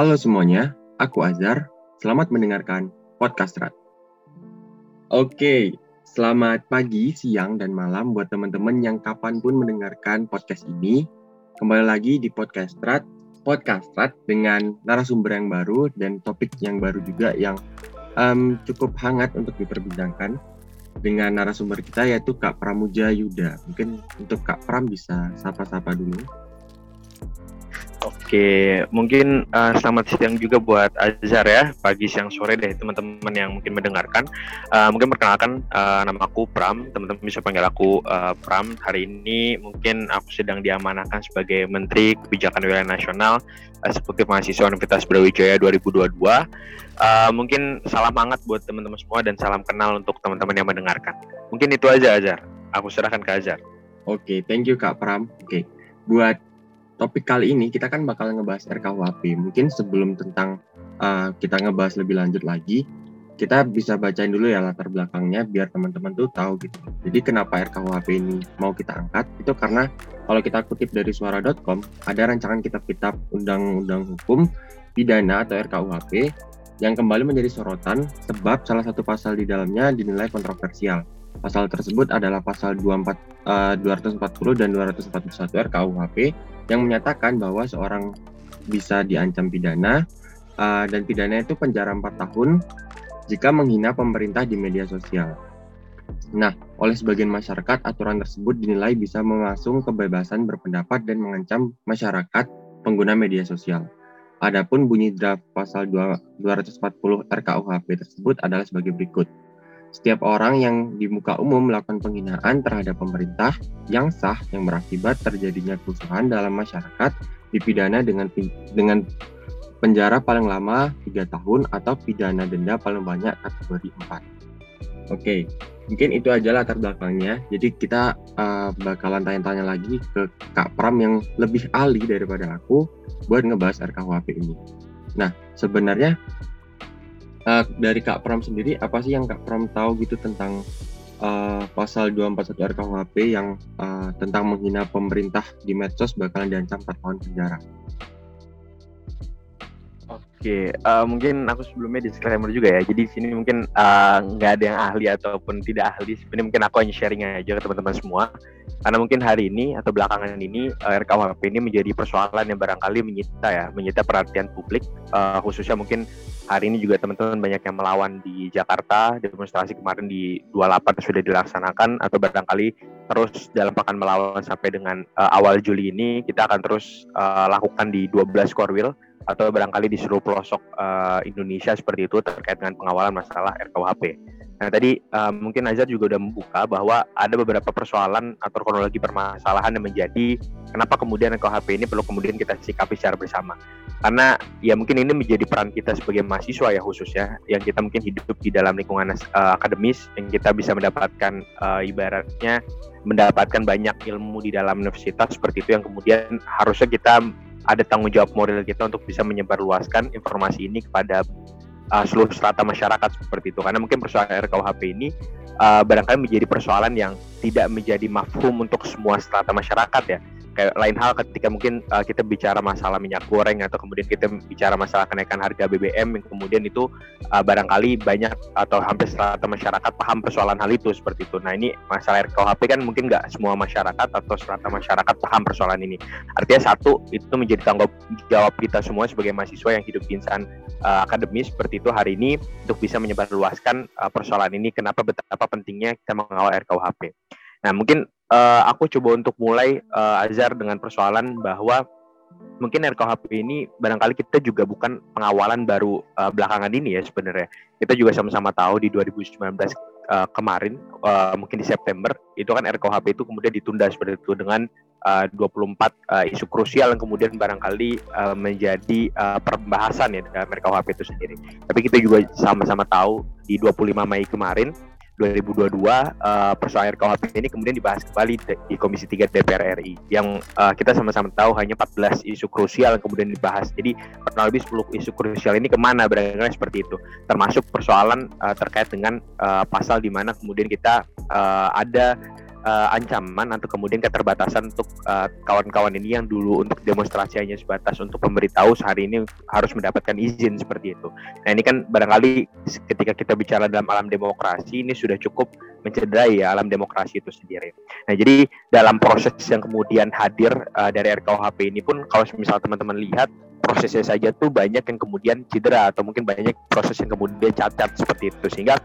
Halo semuanya, aku Azhar. Selamat mendengarkan podcast Rat. Oke, selamat pagi, siang, dan malam buat teman-teman yang kapan pun mendengarkan podcast ini. Kembali lagi di podcast Rat, podcast Rat dengan narasumber yang baru dan topik yang baru juga yang um, cukup hangat untuk diperbincangkan dengan narasumber kita yaitu Kak Pramuja Yuda. Mungkin untuk Kak Pram bisa sapa-sapa dulu. Oke, mungkin uh, selamat siang juga buat Azhar ya, pagi, siang, sore deh teman-teman yang mungkin mendengarkan. Uh, mungkin perkenalkan uh, nama aku Pram, teman-teman bisa panggil aku uh, Pram. Hari ini mungkin aku sedang diamanahkan sebagai Menteri Kebijakan Wilayah Nasional uh, sebagai mahasiswa Universitas Brawijaya 2022. Uh, mungkin salam hangat buat teman-teman semua dan salam kenal untuk teman-teman yang mendengarkan. Mungkin itu aja Azhar. Aku serahkan ke Azhar. Oke, thank you Kak Pram. Oke, buat topik kali ini kita kan bakal ngebahas RKUHP. Mungkin sebelum tentang uh, kita ngebahas lebih lanjut lagi, kita bisa bacain dulu ya latar belakangnya biar teman-teman tuh tahu gitu. Jadi kenapa RKUHP ini mau kita angkat? Itu karena kalau kita kutip dari suara.com, ada rancangan kitab-kitab undang-undang hukum pidana atau RKUHP yang kembali menjadi sorotan sebab salah satu pasal di dalamnya dinilai kontroversial. Pasal tersebut adalah pasal 24, uh, 240 dan 241 RKUHP yang menyatakan bahwa seorang bisa diancam pidana uh, dan pidana itu penjara 4 tahun jika menghina pemerintah di media sosial. Nah, oleh sebagian masyarakat, aturan tersebut dinilai bisa memasung kebebasan berpendapat dan mengancam masyarakat pengguna media sosial. Adapun bunyi draft pasal 240 RKUHP tersebut adalah sebagai berikut. Setiap orang yang di muka umum melakukan penghinaan terhadap pemerintah yang sah yang berakibat terjadinya kerusuhan dalam masyarakat dipidana dengan dengan penjara paling lama 3 tahun atau pidana denda paling banyak kategori 4. Oke, mungkin itu aja latar belakangnya. Jadi kita uh, bakalan tanya-tanya lagi ke Kak Pram yang lebih ahli daripada aku buat ngebahas RKUHP ini. Nah, sebenarnya uh, dari Kak Pram sendiri apa sih yang Kak Pram tahu gitu tentang uh, pasal 241 RKUHP yang uh, tentang menghina pemerintah di medsos bakalan diancam 4 tahun penjara? Oke, uh, mungkin aku sebelumnya disclaimer juga ya. Jadi sini mungkin nggak uh, ada yang ahli ataupun tidak ahli. Sebenarnya mungkin aku hanya sharing aja ke teman-teman semua. Karena mungkin hari ini atau belakangan ini uh, RKUHP ini menjadi persoalan yang barangkali menyita ya, menyita perhatian publik, uh, khususnya mungkin hari ini juga teman-teman banyak yang melawan di Jakarta demonstrasi kemarin di 28 sudah dilaksanakan atau barangkali terus dalam pekan melawan sampai dengan uh, awal Juli ini kita akan terus uh, lakukan di 12 korwil atau barangkali di seluruh pelosok uh, Indonesia seperti itu terkait dengan pengawalan masalah RKUHP. Nah tadi uh, mungkin Azhar juga udah membuka bahwa ada beberapa persoalan atau kronologi permasalahan yang menjadi kenapa kemudian RKUHP ini perlu kemudian kita sikapi secara bersama. Karena ya mungkin ini menjadi peran kita sebagai mahasiswa ya khususnya yang kita mungkin hidup di dalam lingkungan uh, akademis yang kita bisa mendapatkan uh, ibaratnya mendapatkan banyak ilmu di dalam universitas seperti itu yang kemudian harusnya kita ada tanggung jawab moral kita untuk bisa menyebarluaskan informasi ini kepada uh, seluruh strata masyarakat seperti itu. Karena mungkin persoalan RKUHP ini uh, barangkali menjadi persoalan yang tidak menjadi mafhum untuk semua strata masyarakat ya kayak lain hal ketika mungkin uh, kita bicara masalah minyak goreng atau kemudian kita bicara masalah kenaikan harga BBM yang kemudian itu uh, barangkali banyak atau hampir serata masyarakat paham persoalan hal itu seperti itu. Nah ini masalah RKUHP kan mungkin nggak semua masyarakat atau serata masyarakat paham persoalan ini. Artinya satu itu menjadi tanggung jawab kita semua sebagai mahasiswa yang hidup di insan uh, akademis seperti itu hari ini untuk bisa menyebarluaskan uh, persoalan ini kenapa betapa pentingnya kita mengawal RKUHP. Nah mungkin uh, aku coba untuk mulai uh, Azhar dengan persoalan bahwa mungkin RKUHP ini barangkali kita juga bukan pengawalan baru uh, belakangan ini ya sebenarnya. Kita juga sama-sama tahu di 2019 uh, kemarin uh, mungkin di September itu kan RKUHP itu kemudian ditunda seperti itu dengan uh, 24 uh, isu krusial yang kemudian barangkali uh, menjadi uh, pembahasan ya dalam RKUHP itu sendiri. Tapi kita juga sama-sama tahu di 25 Mei kemarin 2022 uh, persoalan RKUHP ini kemudian dibahas kembali di Komisi 3 DPR RI yang uh, kita sama-sama tahu hanya 14 isu krusial yang kemudian dibahas. Jadi kurang lebih 10 isu krusial ini ke mana berangkatnya seperti itu. Termasuk persoalan uh, terkait dengan uh, pasal di mana kemudian kita uh, ada uh, ancaman atau kemudian keterbatasan untuk uh, kawan-kawan uh, ini yang dulu untuk demonstrasi hanya sebatas untuk memberitahu sehari ini harus mendapatkan izin seperti itu. Nah ini kan barangkali ketika kita bicara dalam alam demokrasi ini sudah cukup mencederai ya alam demokrasi itu sendiri. Nah jadi dalam proses yang kemudian hadir uh, dari RKUHP ini pun kalau misal teman-teman lihat prosesnya saja tuh banyak yang kemudian cedera atau mungkin banyak proses yang kemudian cacat seperti itu. Sehingga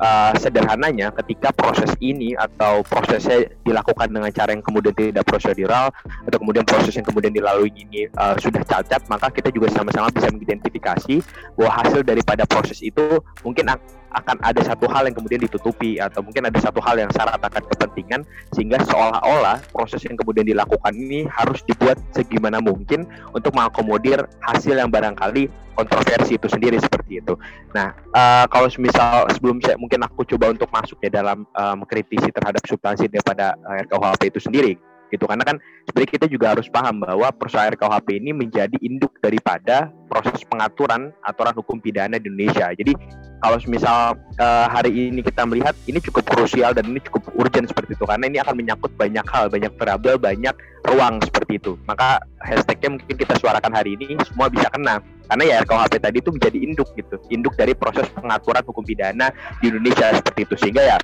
uh, sederhananya ketika proses ini atau prosesnya dilakukan dengan cara yang kemudian tidak prosedural atau kemudian proses yang kemudian dilalui ini uh, sudah cacat maka kita juga sama-sama bisa mengidentifikasi bahwa hasil daripada proses itu mungkin ada satu hal yang kemudian ditutupi atau mungkin ada satu hal yang syarat akan kepentingan sehingga seolah-olah proses yang kemudian dilakukan ini harus dibuat segimana mungkin untuk mengakomodir hasil yang barangkali kontroversi itu sendiri seperti itu. Nah, uh, kalau misal sebelum saya mungkin aku coba untuk masuk ya dalam uh, mengkritisi terhadap substansi daripada uh, RKUHP itu sendiri gitu karena kan sebenarnya kita juga harus paham bahwa persoalan RKUHP ini menjadi induk daripada proses pengaturan aturan hukum pidana di Indonesia. Jadi kalau misal uh, hari ini kita melihat ini cukup krusial dan ini cukup urgent seperti itu karena ini akan menyangkut banyak hal, banyak variabel, banyak ruang seperti itu. Maka hashtagnya mungkin kita suarakan hari ini semua bisa kena karena ya RKUHP tadi itu menjadi induk gitu, induk dari proses pengaturan hukum pidana di Indonesia seperti itu sehingga ya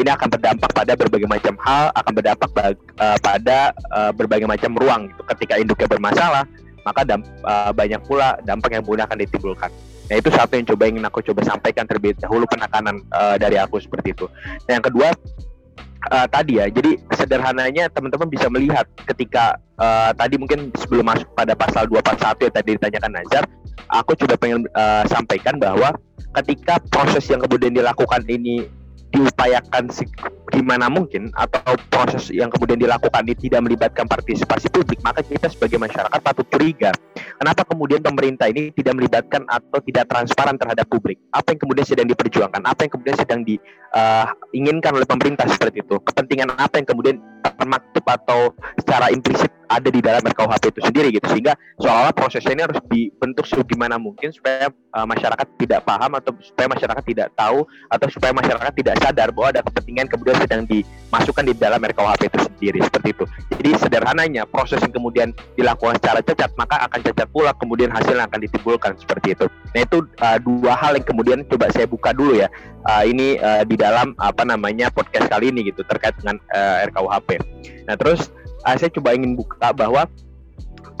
ini akan berdampak pada berbagai macam hal, akan berdampak uh, pada uh, berbagai macam ruang gitu. Ketika induknya bermasalah, maka uh, banyak pula dampak yang kemudian akan ditimbulkan. Nah itu satu yang coba ingin aku coba sampaikan terlebih dahulu penekanan uh, dari aku seperti itu. Nah yang kedua uh, tadi ya, jadi sederhananya teman-teman bisa melihat ketika uh, tadi mungkin sebelum masuk pada pasal 241 yang tadi ditanyakan Nazar, aku coba pengen uh, sampaikan bahwa ketika proses yang kemudian dilakukan ini diupayakan gimana mungkin atau proses yang kemudian dilakukan ini tidak melibatkan partisipasi publik, maka kita sebagai masyarakat patut curiga. Kenapa kemudian pemerintah ini tidak melibatkan atau tidak transparan terhadap publik? Apa yang kemudian sedang diperjuangkan? Apa yang kemudian sedang diinginkan uh, oleh pemerintah seperti itu? Kepentingan apa yang kemudian termaktub atau secara implisit ada di dalam RKUHP itu sendiri gitu sehingga seolah-olah prosesnya ini harus dibentuk sebagaimana mungkin supaya uh, masyarakat tidak paham atau supaya masyarakat tidak tahu atau supaya masyarakat tidak sadar bahwa ada kepentingan kemudian sedang dimasukkan di dalam RKUHP itu sendiri seperti itu. Jadi sederhananya proses yang kemudian dilakukan secara cacat maka akan cacat pula kemudian hasil akan ditimbulkan seperti itu. Nah itu uh, dua hal yang kemudian coba saya buka dulu ya. Uh, ini uh, di dalam apa namanya podcast kali ini gitu terkait dengan uh, RKUHP. Nah terus uh, saya coba ingin buka bahwa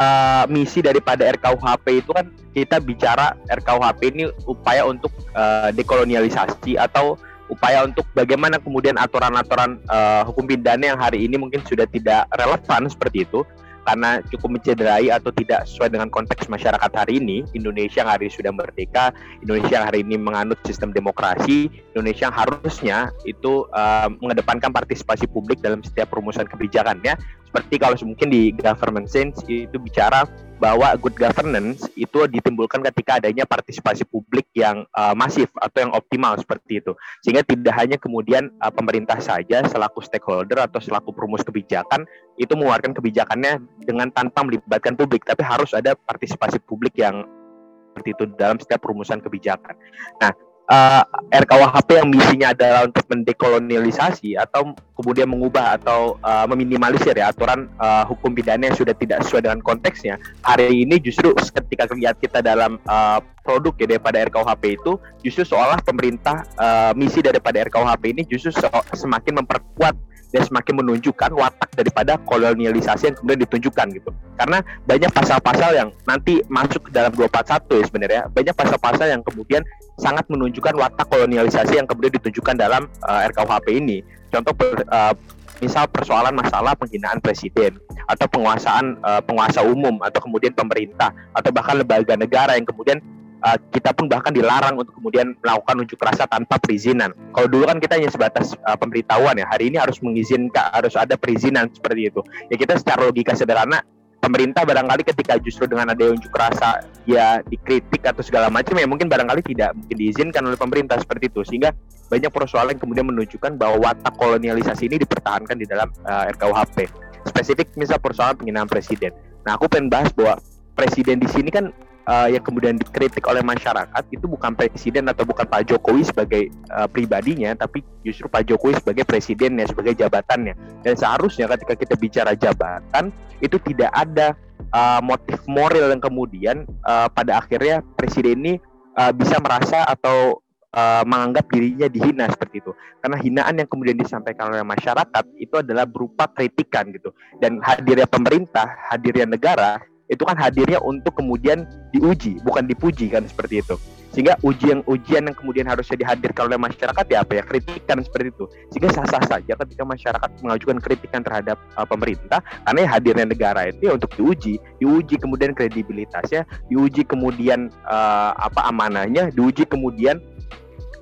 uh, misi daripada RKUHP itu kan kita bicara RKUHP ini upaya untuk uh, dekolonialisasi atau upaya untuk bagaimana kemudian aturan-aturan uh, hukum pidana yang hari ini mungkin sudah tidak relevan seperti itu karena cukup mencederai atau tidak sesuai dengan konteks masyarakat hari ini Indonesia yang hari ini sudah merdeka Indonesia yang hari ini menganut sistem demokrasi Indonesia yang harusnya itu uh, mengedepankan partisipasi publik dalam setiap perumusan kebijakannya seperti kalau mungkin di government sense itu bicara bahwa good governance itu ditimbulkan ketika adanya partisipasi publik yang uh, masif atau yang optimal seperti itu sehingga tidak hanya kemudian uh, pemerintah saja selaku stakeholder atau selaku perumus kebijakan itu mengeluarkan kebijakannya dengan tanpa melibatkan publik tapi harus ada partisipasi publik yang seperti itu dalam setiap perumusan kebijakan. Nah, uh, eh, RKUHP yang misinya adalah untuk mendekolonialisasi atau kemudian mengubah atau uh, meminimalisir ya aturan uh, hukum pidana yang sudah tidak sesuai dengan konteksnya. Hari ini justru ketika lihat kita dalam uh, produk ya daripada RKUHP itu justru seolah pemerintah uh, misi daripada RKUHP ini justru semakin memperkuat dan semakin menunjukkan watak daripada kolonialisasi yang kemudian ditunjukkan gitu. Karena banyak pasal-pasal yang nanti masuk ke dalam 241 ya sebenarnya, banyak pasal-pasal yang kemudian sangat menunjukkan watak kolonialisasi yang kemudian ditunjukkan dalam uh, eh, RKUHP ini. Contoh per, uh, misal persoalan masalah penghinaan presiden atau penguasaan uh, penguasa umum atau kemudian pemerintah atau bahkan lembaga negara yang kemudian uh, kita pun bahkan dilarang untuk kemudian melakukan unjuk rasa tanpa perizinan. Kalau dulu kan kita hanya sebatas uh, pemberitahuan ya, hari ini harus mengizinkan, harus ada perizinan seperti itu. Ya kita secara logika sederhana pemerintah barangkali ketika justru dengan ada unjuk rasa ya dikritik atau segala macam ya mungkin barangkali tidak mungkin diizinkan oleh pemerintah seperti itu sehingga banyak persoalan yang kemudian menunjukkan bahwa watak kolonialisasi ini dipertahankan di dalam uh, RKUHP spesifik misal persoalan penghinaan presiden. Nah aku pengen bahas bahwa presiden di sini kan uh, yang kemudian dikritik oleh masyarakat itu bukan presiden atau bukan Pak Jokowi sebagai uh, pribadinya, tapi justru Pak Jokowi sebagai presidennya, sebagai jabatannya. Dan seharusnya ketika kita bicara jabatan itu tidak ada uh, motif moral yang kemudian uh, pada akhirnya presiden ini uh, bisa merasa atau uh, menganggap dirinya dihina seperti itu. Karena hinaan yang kemudian disampaikan oleh masyarakat itu adalah berupa kritikan gitu. Dan hadirnya pemerintah, hadirnya negara itu kan hadirnya untuk kemudian diuji, bukan dipuji kan seperti itu. Sehingga ujian ujian yang kemudian harusnya dihadirkan oleh masyarakat ya apa ya kritikan seperti itu. Sehingga sah-sah saja ketika masyarakat mengajukan kritikan terhadap uh, pemerintah karena ya hadirnya negara itu ya untuk diuji, diuji kemudian kredibilitasnya, diuji kemudian uh, apa amanahnya, diuji kemudian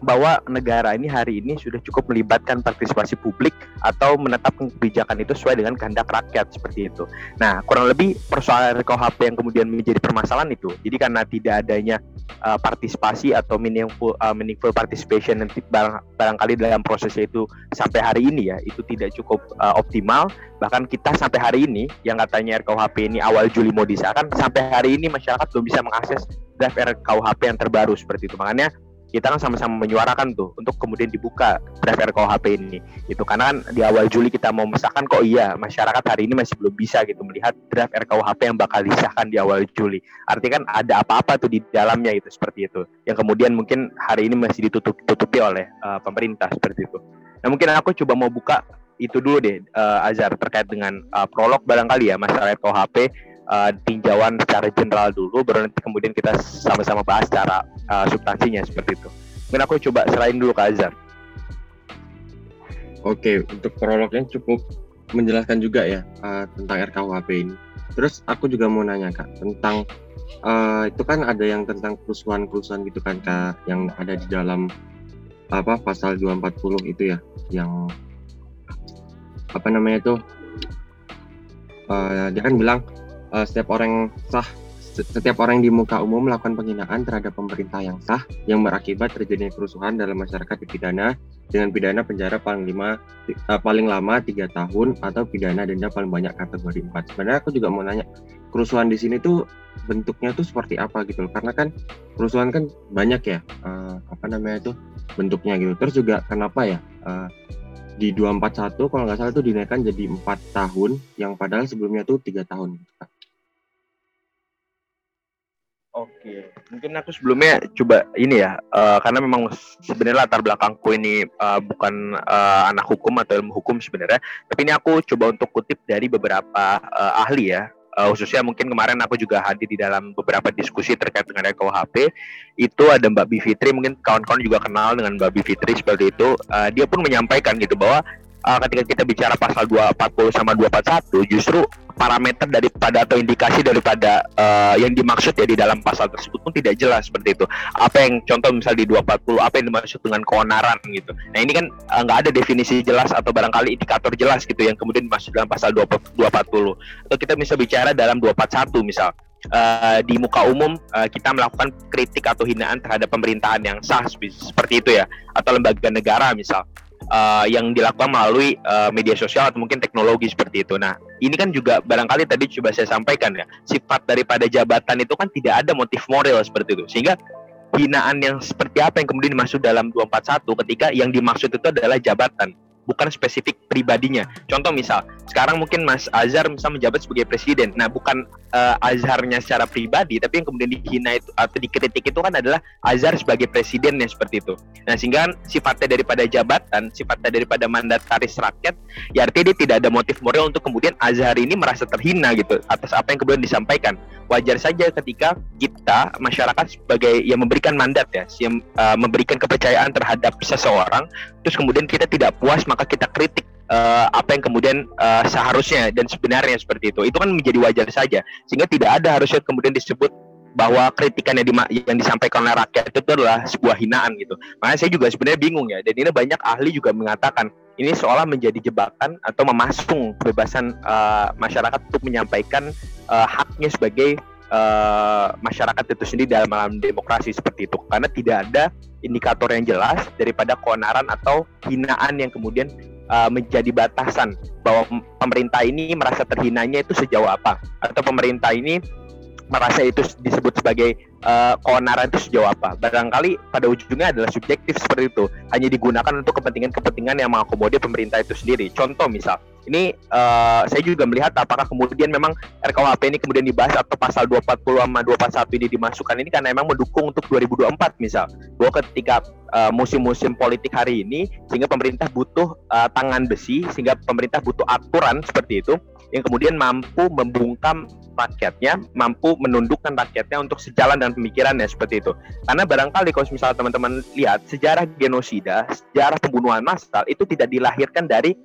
bahwa negara ini hari ini sudah cukup melibatkan partisipasi publik atau menetapkan kebijakan itu sesuai dengan kehendak rakyat seperti itu. Nah, kurang lebih persoalan RKUHP yang kemudian menjadi permasalahan itu. Jadi karena tidak adanya uh, partisipasi atau meaningful uh, meaningful participation yang barang, barangkali dalam prosesnya itu sampai hari ini ya itu tidak cukup uh, optimal. Bahkan kita sampai hari ini yang katanya RKUHP ini awal Juli mau disahkan sampai hari ini masyarakat belum bisa mengakses draft RKUHP yang terbaru seperti itu. Makanya kita kan sama-sama menyuarakan tuh untuk kemudian dibuka draft RKUHP ini itu karena kan di awal Juli kita mau mesahkan kok iya masyarakat hari ini masih belum bisa gitu melihat draft RKUHP yang bakal disahkan di awal Juli. Artinya kan ada apa-apa tuh di dalamnya itu seperti itu. Yang kemudian mungkin hari ini masih ditutup oleh uh, pemerintah seperti itu. Nah mungkin aku coba mau buka itu dulu deh uh, Azhar terkait dengan uh, prolog barangkali ya masalah RKUHP uh, tinjauan secara general dulu baru nanti kemudian kita sama-sama bahas secara uh, substansinya seperti itu. Mungkin aku coba selain dulu ke Azhar. Oke, untuk prolognya cukup menjelaskan juga ya uh, tentang RKUHP ini. Terus aku juga mau nanya kak tentang uh, itu kan ada yang tentang kerusuhan-kerusuhan gitu kan kak yang ada di dalam apa pasal 240 itu ya yang apa namanya itu uh, dia kan bilang uh, setiap orang sah setiap orang di muka umum melakukan penghinaan terhadap pemerintah yang sah yang berakibat terjadinya kerusuhan dalam masyarakat dipidana dengan pidana penjara paling lima uh, paling lama tiga tahun atau pidana denda paling banyak kategori empat. Sebenarnya aku juga mau nanya kerusuhan di sini tuh bentuknya tuh seperti apa gitu loh karena kan kerusuhan kan banyak ya uh, apa namanya tuh bentuknya gitu. Terus juga kenapa ya uh, di 241 kalau nggak salah itu dinaikkan jadi empat tahun yang padahal sebelumnya tuh tiga tahun. Oke, mungkin aku sebelumnya coba ini ya, uh, karena memang sebenarnya latar belakangku ini uh, bukan uh, anak hukum atau ilmu hukum sebenarnya, tapi ini aku coba untuk kutip dari beberapa uh, ahli ya, uh, khususnya mungkin kemarin aku juga hadir di dalam beberapa diskusi terkait dengan RKUHP, itu ada Mbak Bivitri, mungkin kawan-kawan juga kenal dengan Mbak Bivitri seperti itu, uh, dia pun menyampaikan gitu bahwa uh, ketika kita bicara pasal 240 sama 241 justru parameter daripada atau indikasi daripada uh, yang dimaksud ya di dalam pasal tersebut pun tidak jelas seperti itu. Apa yang contoh misal di 240 apa yang dimaksud dengan keonaran gitu. Nah, ini kan nggak uh, ada definisi jelas atau barangkali indikator jelas gitu yang kemudian dimaksud dalam pasal 240. Atau kita bisa bicara dalam 241 misal uh, di muka umum uh, kita melakukan kritik atau hinaan terhadap pemerintahan yang sah seperti itu ya atau lembaga negara misal uh, yang dilakukan melalui uh, media sosial atau mungkin teknologi seperti itu. Nah, ini kan juga barangkali tadi coba saya sampaikan ya, sifat daripada jabatan itu kan tidak ada motif moral seperti itu. Sehingga hinaan yang seperti apa yang kemudian dimaksud dalam 241 ketika yang dimaksud itu adalah jabatan bukan spesifik pribadinya. Contoh misal, sekarang mungkin Mas Azhar misal menjabat sebagai presiden. Nah, bukan uh, Azharnya secara pribadi, tapi yang kemudian dihina itu atau dikritik itu kan adalah Azhar sebagai presidennya seperti itu. Nah, sehingga sifatnya daripada jabatan, sifatnya daripada mandataris rakyat, ya artinya dia tidak ada motif moral untuk kemudian Azhar ini merasa terhina gitu atas apa yang kemudian disampaikan. Wajar saja ketika kita masyarakat sebagai yang memberikan mandat ya, yang uh, memberikan kepercayaan terhadap seseorang, terus kemudian kita tidak puas maka kita kritik uh, apa yang kemudian uh, seharusnya dan sebenarnya seperti itu. Itu kan menjadi wajar saja. Sehingga tidak ada harusnya kemudian disebut bahwa kritikan yang, yang disampaikan oleh rakyat itu adalah sebuah hinaan gitu. Makanya saya juga sebenarnya bingung ya. Dan ini banyak ahli juga mengatakan ini seolah menjadi jebakan atau memasung kebebasan uh, masyarakat untuk menyampaikan uh, haknya sebagai uh, masyarakat itu sendiri dalam, dalam demokrasi seperti itu karena tidak ada indikator yang jelas daripada keonaran atau hinaan yang kemudian uh, menjadi batasan bahwa pemerintah ini merasa terhinanya itu sejauh apa atau pemerintah ini merasa itu disebut sebagai uh, keonaran itu sejauh apa. Barangkali pada ujungnya adalah subjektif seperti itu, hanya digunakan untuk kepentingan-kepentingan yang mengakomodir pemerintah itu sendiri. Contoh misal, ini uh, saya juga melihat apakah kemudian memang RKUHP ini kemudian dibahas atau pasal 240 sama 241 ini dimasukkan ini karena memang mendukung untuk 2024 misal. Bahwa ketika uh, musim-musim politik hari ini sehingga pemerintah butuh uh, tangan besi sehingga pemerintah butuh aturan seperti itu yang kemudian mampu membungkam rakyatnya, mampu menundukkan rakyatnya untuk sejalan dengan pemikirannya seperti itu. Karena barangkali kalau misalnya teman-teman lihat sejarah genosida, sejarah pembunuhan massal itu tidak dilahirkan dari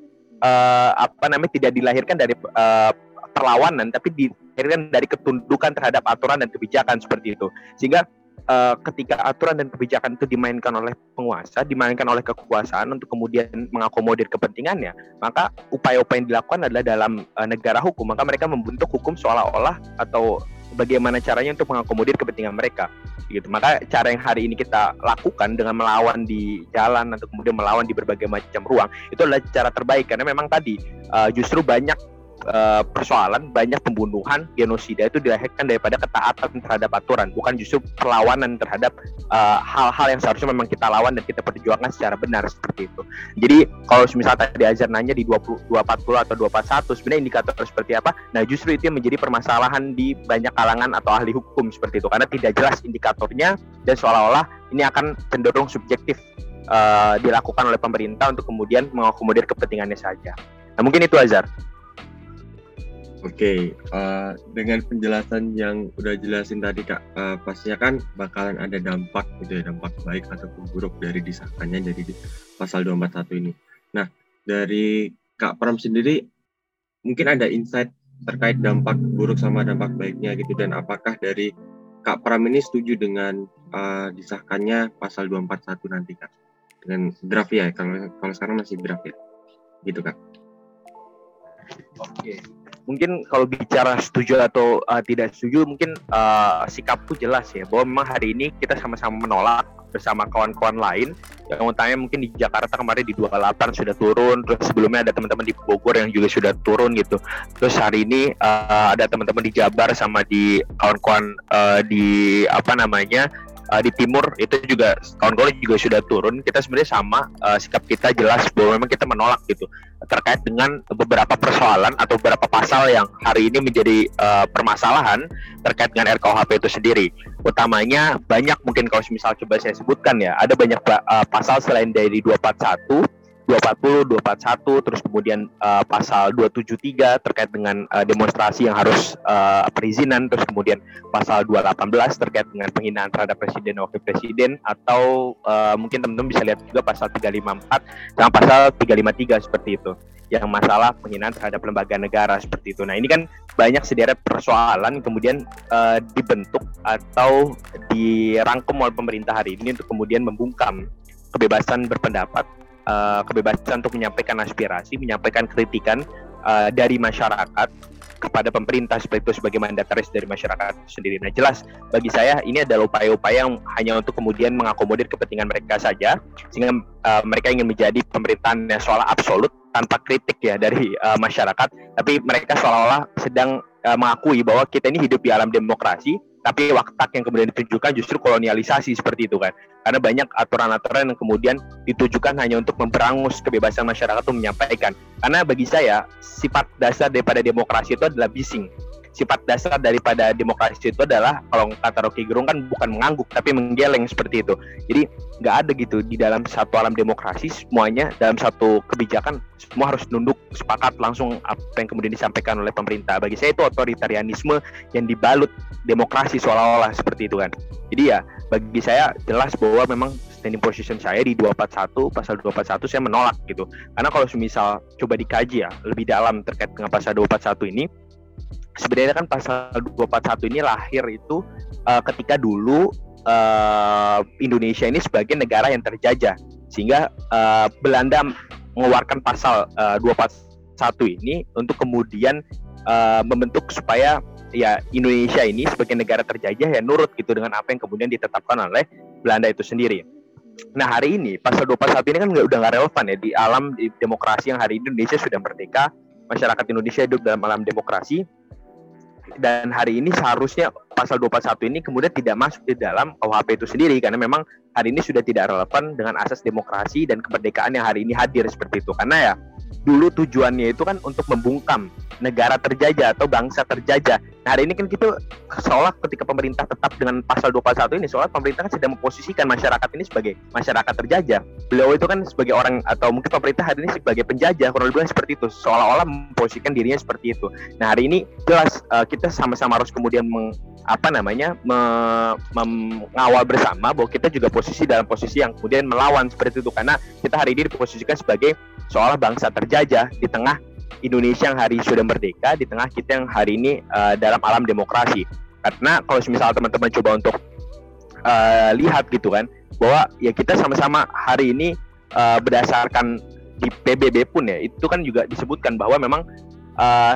uh, apa namanya tidak dilahirkan dari uh, perlawanan tapi dilahirkan dari ketundukan terhadap aturan dan kebijakan seperti itu. Sehingga uh, ketika aturan dan kebijakan itu dimainkan oleh penguasa, dimainkan oleh kekuasaan untuk kemudian mengakomodir kepentingannya, maka upaya-upaya yang dilakukan adalah dalam uh, negara hukum. Maka mereka membentuk hukum seolah-olah atau bagaimana caranya untuk mengakomodir kepentingan mereka gitu. Maka cara yang hari ini kita lakukan dengan melawan di jalan atau kemudian melawan di berbagai macam ruang itu adalah cara terbaik. Karena memang tadi uh, justru banyak uh, persoalan banyak pembunuhan genosida itu dilahirkan daripada ketaatan terhadap aturan bukan justru perlawanan terhadap eh, hal-hal uh, yang seharusnya memang kita lawan dan kita perjuangkan secara benar seperti itu jadi kalau misalnya tadi Azhar nanya di 20, 240 atau 241 sebenarnya indikator seperti apa nah justru itu yang menjadi permasalahan di banyak kalangan atau ahli hukum seperti itu karena tidak jelas indikatornya dan seolah-olah ini akan cenderung subjektif uh, dilakukan oleh pemerintah untuk kemudian mengakomodir kepentingannya saja. Nah mungkin itu Azhar. Oke, uh, dengan penjelasan yang udah jelasin tadi kak, uh, pastinya kan bakalan ada dampak gitu ya, dampak baik ataupun buruk dari disahkannya jadi di pasal 241 ini. Nah, dari kak Pram sendiri mungkin ada insight terkait dampak buruk sama dampak baiknya gitu dan apakah dari kak Pram ini setuju dengan uh, disahkannya pasal 241 nanti kak dengan draft ya kalau kalau sekarang masih draft ya gitu kak. Oke mungkin kalau bicara setuju atau uh, tidak setuju mungkin uh, sikapku jelas ya bahwa memang hari ini kita sama-sama menolak bersama kawan-kawan lain. Yang utamanya mungkin di Jakarta kemarin di 28 sudah turun terus sebelumnya ada teman-teman di Bogor yang juga sudah turun gitu. Terus hari ini uh, ada teman-teman di Jabar sama di kawan-kawan uh, di apa namanya uh, di timur itu juga kawan-kawan juga sudah turun. Kita sebenarnya sama uh, sikap kita jelas bahwa memang kita menolak gitu. Terkait dengan beberapa persoalan atau beberapa pasal yang hari ini menjadi uh, permasalahan terkait dengan RKUHP itu sendiri. Utamanya banyak mungkin kalau misal coba saya sebutkan ya ada banyak uh, pasal selain dari 241 240, 241, terus kemudian uh, pasal 273 terkait dengan uh, demonstrasi yang harus uh, perizinan, terus kemudian pasal 218 terkait dengan penghinaan terhadap presiden dan wakil presiden, atau uh, mungkin teman-teman bisa lihat juga pasal 354 dan pasal 353 seperti itu, yang masalah penghinaan terhadap lembaga negara seperti itu. Nah ini kan banyak sederet persoalan kemudian uh, dibentuk atau dirangkum oleh pemerintah hari ini untuk kemudian membungkam kebebasan berpendapat uh, kebebasan untuk menyampaikan aspirasi, menyampaikan kritikan uh, dari masyarakat kepada pemerintah seperti itu sebagai mandataris dari masyarakat sendiri. Nah jelas bagi saya ini adalah upaya-upaya yang hanya untuk kemudian mengakomodir kepentingan mereka saja sehingga uh, mereka ingin menjadi pemerintahan yang seolah absolut tanpa kritik ya dari uh, masyarakat, tapi mereka seolah-olah sedang uh, mengakui bahwa kita ini hidup di alam demokrasi tapi waktak yang kemudian ditunjukkan justru kolonialisasi seperti itu kan. Karena banyak aturan-aturan yang kemudian ditujukan hanya untuk memberangus kebebasan masyarakat untuk menyampaikan. Karena bagi saya sifat dasar daripada demokrasi itu adalah bising sifat dasar daripada demokrasi itu adalah kalau kata Rocky Gerung kan bukan mengangguk tapi menggeleng seperti itu. Jadi nggak ada gitu di dalam satu alam demokrasi semuanya dalam satu kebijakan semua harus nunduk sepakat langsung apa yang kemudian disampaikan oleh pemerintah. Bagi saya itu otoritarianisme yang dibalut demokrasi seolah-olah seperti itu kan. Jadi ya bagi saya jelas bahwa memang standing position saya di 241 pasal 241 saya menolak gitu. Karena kalau misal coba dikaji ya lebih dalam terkait dengan pasal 241 ini sebenarnya kan pasal 241 ini lahir itu uh, ketika dulu uh, Indonesia ini sebagai negara yang terjajah sehingga uh, Belanda mengeluarkan pasal uh, 241 ini untuk kemudian uh, membentuk supaya ya Indonesia ini sebagai negara terjajah ya nurut gitu dengan apa yang kemudian ditetapkan oleh Belanda itu sendiri. Nah hari ini pasal 241 ini kan udah nggak relevan ya di alam di demokrasi yang hari ini Indonesia sudah merdeka, masyarakat Indonesia hidup dalam alam demokrasi dan hari ini seharusnya pasal 241 ini kemudian tidak masuk di dalam KUHP itu sendiri. Karena memang hari ini sudah tidak relevan dengan asas demokrasi dan kemerdekaan yang hari ini hadir seperti itu karena ya dulu tujuannya itu kan untuk membungkam negara terjajah atau bangsa terjajah. Nah, hari ini kan kita seolah ketika pemerintah tetap dengan pasal 241 ini seolah pemerintah kan sedang memposisikan masyarakat ini sebagai masyarakat terjajah. Beliau itu kan sebagai orang atau mungkin pemerintah hari ini sebagai penjajah kurang lebih seperti itu. Seolah-olah memposisikan dirinya seperti itu. Nah, hari ini jelas uh, kita sama-sama harus kemudian meng, apa namanya me, mengawal bersama bahwa kita juga posisi dalam posisi yang kemudian melawan seperti itu karena kita hari ini diposisikan sebagai seolah bangsa terjajah di tengah Indonesia yang hari sudah merdeka di tengah kita yang hari ini uh, dalam alam demokrasi. Karena kalau misalnya teman-teman coba untuk uh, lihat gitu kan bahwa ya kita sama-sama hari ini uh, berdasarkan di PBB pun ya itu kan juga disebutkan bahwa memang uh,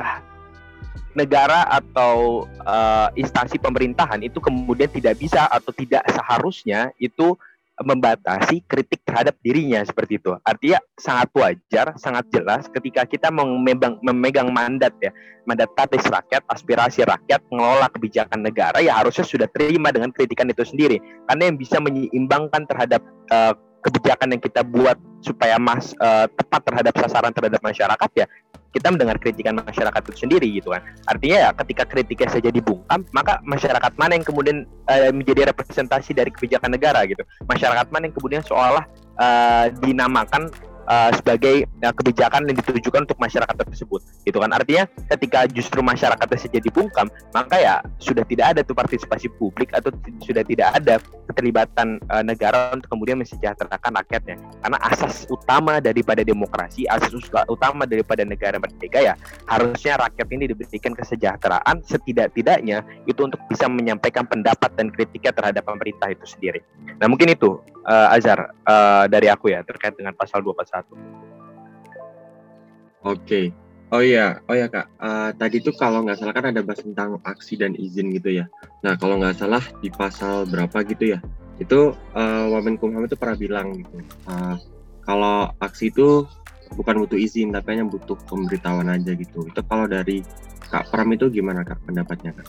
negara atau uh, instansi pemerintahan itu kemudian tidak bisa atau tidak seharusnya itu membatasi kritik terhadap dirinya seperti itu. Artinya sangat wajar, sangat jelas ketika kita memegang, memegang mandat ya, mandat tatis rakyat, aspirasi rakyat, mengelola kebijakan negara ya harusnya sudah terima dengan kritikan itu sendiri. Karena yang bisa menyeimbangkan terhadap uh, kebijakan yang kita buat supaya mas uh, tepat terhadap sasaran terhadap masyarakat ya kita mendengar kritikan masyarakat itu sendiri gitu kan. Artinya ya ketika kritiknya saja dibungkam maka masyarakat mana yang kemudian uh, menjadi representasi dari kebijakan negara gitu? Masyarakat mana yang kemudian seolah uh, dinamakan uh, sebagai uh, kebijakan yang ditujukan untuk masyarakat tersebut. Gitu kan? Artinya ketika justru masyarakat saja dibungkam maka ya sudah tidak ada tuh partisipasi publik atau sudah tidak ada keterlibatan uh, negara untuk kemudian mensejahterakan rakyatnya. Karena asas utama daripada demokrasi asas utama daripada negara merdeka ya harusnya rakyat ini diberikan kesejahteraan setidak-tidaknya itu untuk bisa menyampaikan pendapat dan kritiknya terhadap pemerintah itu sendiri. Nah mungkin itu uh, Azhar uh, dari aku ya terkait dengan pasal 241 satu. Oke. Oh iya, oh ya kak. Uh, tadi tuh kalau nggak salah kan ada bahas tentang aksi dan izin gitu ya. Nah kalau nggak salah di pasal berapa gitu ya, itu uh, Wamenkumham itu pernah bilang gitu. Uh, kalau aksi itu bukan butuh izin, tapi hanya butuh pemberitahuan aja gitu. Itu kalau dari Kak Pram itu gimana kak pendapatnya kak?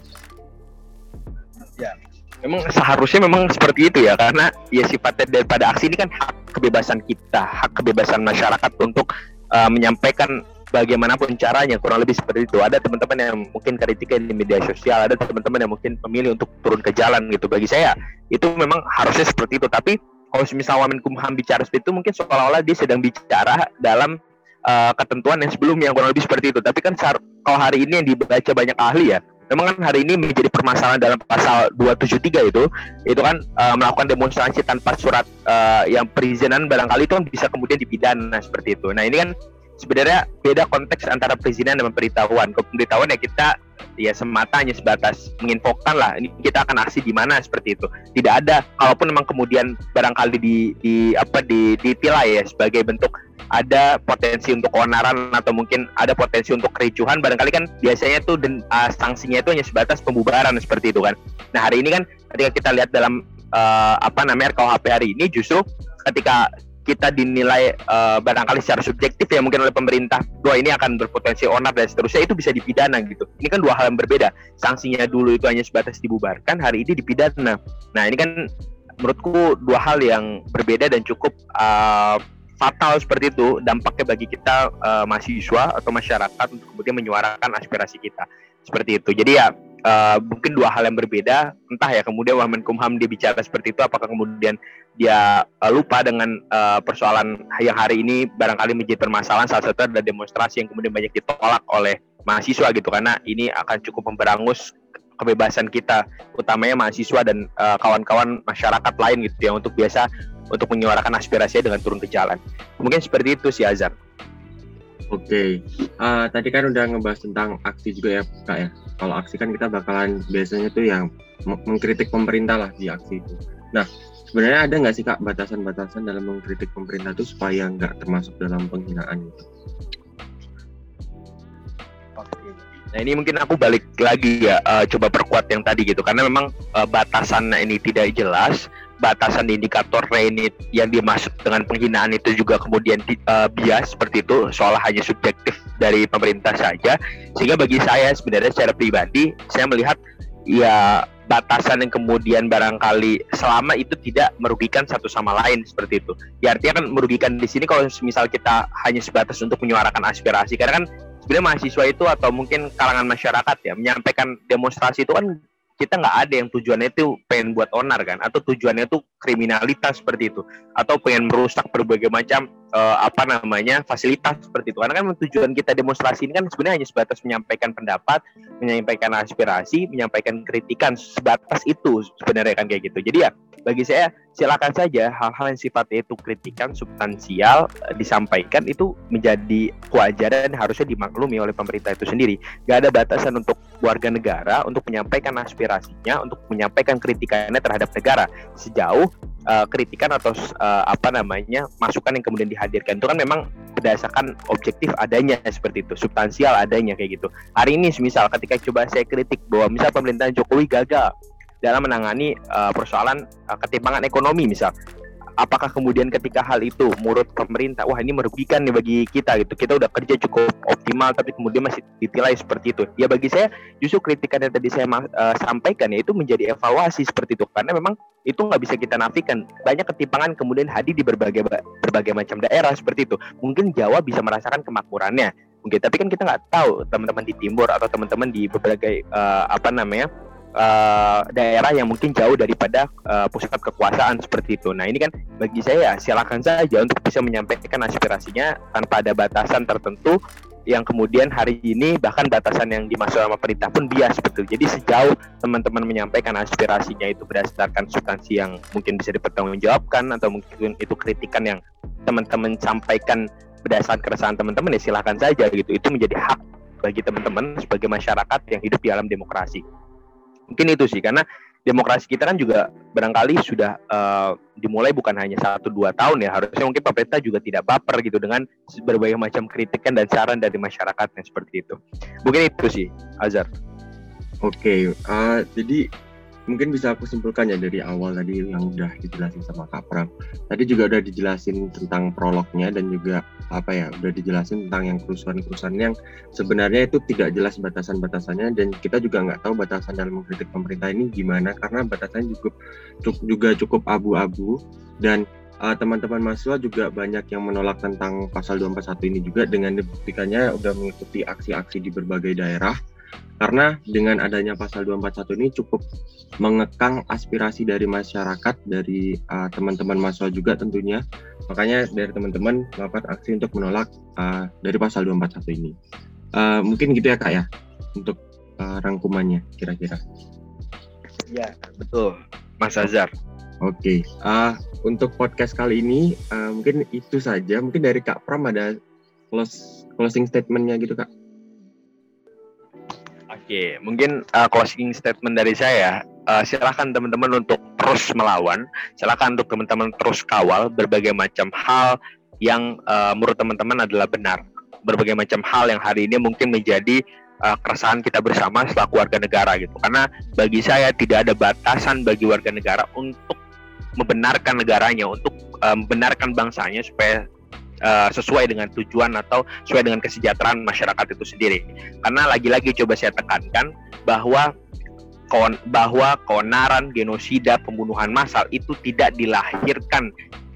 Memang seharusnya memang seperti itu ya karena ya sifatnya daripada aksi ini kan hak kebebasan kita hak kebebasan masyarakat untuk uh, menyampaikan bagaimanapun caranya kurang lebih seperti itu. Ada teman-teman yang mungkin kritik di media sosial ada teman-teman yang mungkin memilih untuk turun ke jalan gitu. Bagi saya itu memang harusnya seperti itu. Tapi kalau misalnya Wamenkumham bicara seperti itu mungkin seolah-olah dia sedang bicara dalam uh, ketentuan yang sebelumnya kurang lebih seperti itu. Tapi kan kalau hari ini yang dibaca banyak ahli ya memang kan hari ini menjadi permasalahan dalam pasal 273 itu itu kan uh, melakukan demonstrasi tanpa surat uh, yang perizinan barangkali itu kan bisa kemudian dipidana seperti itu. Nah, ini kan sebenarnya beda konteks antara perizinan dan pemberitahuan. Kalau pemberitahuan ya kita ya semata hanya sebatas menginfokan lah ini kita akan aksi di mana seperti itu. Tidak ada kalaupun memang kemudian barangkali di, di apa di ditilai ya sebagai bentuk ada potensi untuk keonaran atau mungkin ada potensi untuk kericuhan barangkali kan biasanya tuh dan uh, sanksinya itu hanya sebatas pembubaran seperti itu kan. Nah, hari ini kan ketika kita lihat dalam uh, apa namanya RKUHP hari ini justru ketika kita dinilai uh, barangkali secara subjektif ya mungkin oleh pemerintah bahwa ini akan berpotensi onar dan seterusnya itu bisa dipidana gitu. Ini kan dua hal yang berbeda. Sanksinya dulu itu hanya sebatas dibubarkan, hari ini dipidana. Nah ini kan menurutku dua hal yang berbeda dan cukup uh, fatal seperti itu dampaknya bagi kita uh, mahasiswa atau masyarakat untuk kemudian menyuarakan aspirasi kita seperti itu. Jadi ya uh, mungkin dua hal yang berbeda. Entah ya kemudian Wamenkumham dia bicara seperti itu, apakah kemudian dia uh, lupa dengan uh, persoalan yang hari ini barangkali menjadi permasalahan salah satu adalah demonstrasi yang kemudian banyak ditolak oleh mahasiswa gitu karena ini akan cukup memberangus kebebasan kita utamanya mahasiswa dan kawan-kawan uh, masyarakat lain gitu ya untuk biasa untuk menyuarakan aspirasinya dengan turun ke jalan. Mungkin seperti itu sih Azhar. Oke, okay. uh, tadi kan udah ngebahas tentang aksi juga ya kak ya. Kalau aksi kan kita bakalan biasanya tuh yang mengkritik pemerintah lah di aksi itu. Nah, sebenarnya ada nggak sih kak batasan-batasan dalam mengkritik pemerintah itu supaya nggak termasuk dalam penghinaan gitu? Nah ini mungkin aku balik lagi ya, uh, coba perkuat yang tadi gitu, karena memang uh, batasan ini tidak jelas, batasan indikator Reynit yang dimaksud dengan penghinaan itu juga kemudian uh, bias seperti itu, soal hanya subjektif dari pemerintah saja, sehingga bagi saya sebenarnya secara pribadi saya melihat ya batasan yang kemudian barangkali selama itu tidak merugikan satu sama lain seperti itu. Ya artinya kan merugikan di sini kalau misal kita hanya sebatas untuk menyuarakan aspirasi karena kan sebenarnya mahasiswa itu atau mungkin kalangan masyarakat ya menyampaikan demonstrasi itu kan kita nggak ada yang tujuannya itu pengen buat onar kan atau tujuannya itu kriminalitas seperti itu atau pengen merusak berbagai macam uh, apa namanya fasilitas seperti itu. Karena kan tujuan kita demonstrasi ini kan sebenarnya hanya sebatas menyampaikan pendapat menyampaikan aspirasi menyampaikan kritikan sebatas itu sebenarnya kan kayak gitu. Jadi ya bagi saya silakan saja hal-hal yang sifatnya itu kritikan substansial eh, disampaikan itu menjadi kewajaran harusnya dimaklumi oleh pemerintah itu sendiri. Gak ada batasan untuk warga negara untuk menyampaikan aspirasinya, untuk menyampaikan kritikannya terhadap negara sejauh uh, kritikan atau uh, apa namanya masukan yang kemudian dihadirkan itu kan memang berdasarkan objektif adanya seperti itu, substansial adanya kayak gitu. Hari ini misal ketika coba saya kritik bahwa misal pemerintahan Jokowi gagal dalam menangani uh, persoalan uh, ketimpangan ekonomi misal. Apakah kemudian ketika hal itu menurut pemerintah wah ini merugikan nih bagi kita gitu. Kita udah kerja cukup optimal tapi kemudian masih ditilai seperti itu. Ya bagi saya justru kritikan yang tadi saya uh, sampaikan ya itu menjadi evaluasi seperti itu. Karena memang itu nggak bisa kita nafikan. Banyak ketimpangan kemudian hadir di berbagai berbagai macam daerah seperti itu. Mungkin Jawa bisa merasakan kemakmurannya. Mungkin tapi kan kita nggak tahu teman-teman di timur atau teman-teman di berbagai uh, apa namanya uh, daerah yang mungkin jauh daripada uh, pusat kekuasaan seperti itu. Nah ini kan bagi saya silakan saja untuk bisa menyampaikan aspirasinya tanpa ada batasan tertentu yang kemudian hari ini bahkan batasan yang dimaksud sama perintah pun bias betul. Jadi sejauh teman-teman menyampaikan aspirasinya itu berdasarkan substansi yang mungkin bisa dipertanggungjawabkan atau mungkin itu kritikan yang teman-teman sampaikan berdasarkan keresahan teman-teman ya silakan saja gitu. Itu menjadi hak bagi teman-teman sebagai masyarakat yang hidup di alam demokrasi mungkin itu sih karena demokrasi kita kan juga barangkali sudah uh, dimulai bukan hanya satu dua tahun ya harusnya mungkin pemerintah juga tidak baper gitu dengan berbagai macam kritikan dan saran dari masyarakat yang seperti itu mungkin itu sih Azhar. Oke, okay, uh, eh, jadi mungkin bisa aku simpulkan ya dari awal tadi yang udah dijelasin sama Kak Pram. Tadi juga udah dijelasin tentang prolognya dan juga apa ya, udah dijelasin tentang yang kerusuhan-kerusuhan yang sebenarnya itu tidak jelas batasan-batasannya dan kita juga nggak tahu batasan dalam mengkritik pemerintah ini gimana karena batasannya cukup juga cukup abu-abu dan uh, teman-teman mahasiswa juga banyak yang menolak tentang pasal 241 ini juga dengan dibuktikannya udah mengikuti aksi-aksi di berbagai daerah karena dengan adanya pasal 241 ini cukup mengekang aspirasi dari masyarakat, dari uh, teman-teman mahasiswa juga tentunya. Makanya dari teman-teman melakukan aksi untuk menolak uh, dari pasal 241 ini. Uh, mungkin gitu ya Kak ya, untuk uh, rangkumannya kira-kira. Ya, betul. Mas Azhar. Oke, okay. uh, untuk podcast kali ini uh, mungkin itu saja. Mungkin dari Kak Pram ada close, closing statementnya gitu Kak. Oke, mungkin uh, closing statement dari saya, uh, silakan teman-teman untuk terus melawan, silakan untuk teman-teman terus kawal berbagai macam hal yang uh, menurut teman-teman adalah benar, berbagai macam hal yang hari ini mungkin menjadi uh, keresahan kita bersama selaku warga negara gitu. Karena bagi saya tidak ada batasan bagi warga negara untuk membenarkan negaranya, untuk uh, membenarkan bangsanya supaya uh, sesuai dengan tujuan atau sesuai dengan kesejahteraan masyarakat itu sendiri. Karena lagi-lagi coba saya tekankan bahwa bahwa keonaran, genosida, pembunuhan massal itu tidak dilahirkan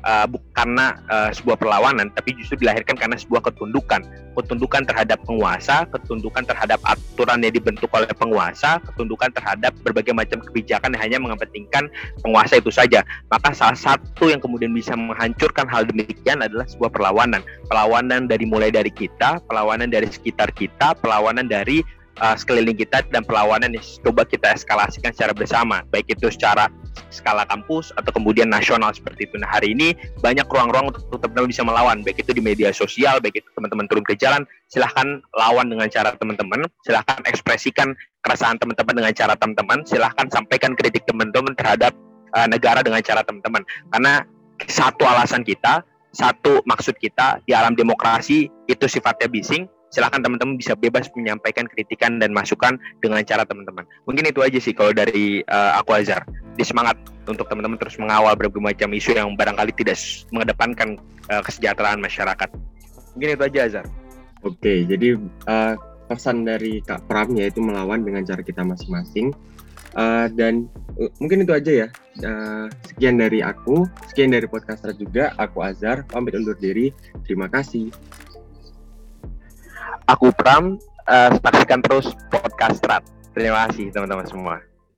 uh, karena uh, sebuah perlawanan, tapi justru dilahirkan karena sebuah ketundukan, ketundukan terhadap penguasa, ketundukan terhadap aturan yang dibentuk oleh penguasa, ketundukan terhadap berbagai macam kebijakan yang hanya mengepentingkan penguasa itu saja. Maka salah satu yang kemudian bisa menghancurkan hal demikian adalah sebuah perlawanan, perlawanan dari mulai dari kita, perlawanan dari sekitar kita, perlawanan dari uh, sekeliling kita dan perlawanan yang coba kita eskalasikan secara bersama, baik itu secara skala kampus atau kemudian nasional seperti itu. Nah hari ini banyak ruang-ruang untuk teman-teman bisa melawan, baik itu di media sosial, baik itu teman-teman turun ke jalan, silahkan lawan dengan cara teman-teman, silahkan ekspresikan keresahan teman-teman dengan cara teman-teman, silahkan sampaikan kritik teman-teman terhadap uh, negara dengan cara teman-teman. Karena satu alasan kita, satu maksud kita di alam demokrasi itu sifatnya bising, silahkan teman-teman bisa bebas menyampaikan kritikan dan masukan dengan cara teman-teman. Mungkin itu aja sih kalau dari uh, aku Azhar. Di semangat untuk teman-teman terus mengawal berbagai macam isu yang barangkali tidak mengedepankan uh, kesejahteraan masyarakat. Mungkin itu aja Azhar. Oke, jadi uh, pesan dari Kak Pram yaitu melawan dengan cara kita masing-masing. Uh, dan uh, mungkin itu aja ya. Uh, sekian dari aku, sekian dari podcaster juga. Aku Azhar, pamit undur diri. Terima kasih. Aku Pram, uh, saksikan terus podcast Terima kasih teman-teman semua.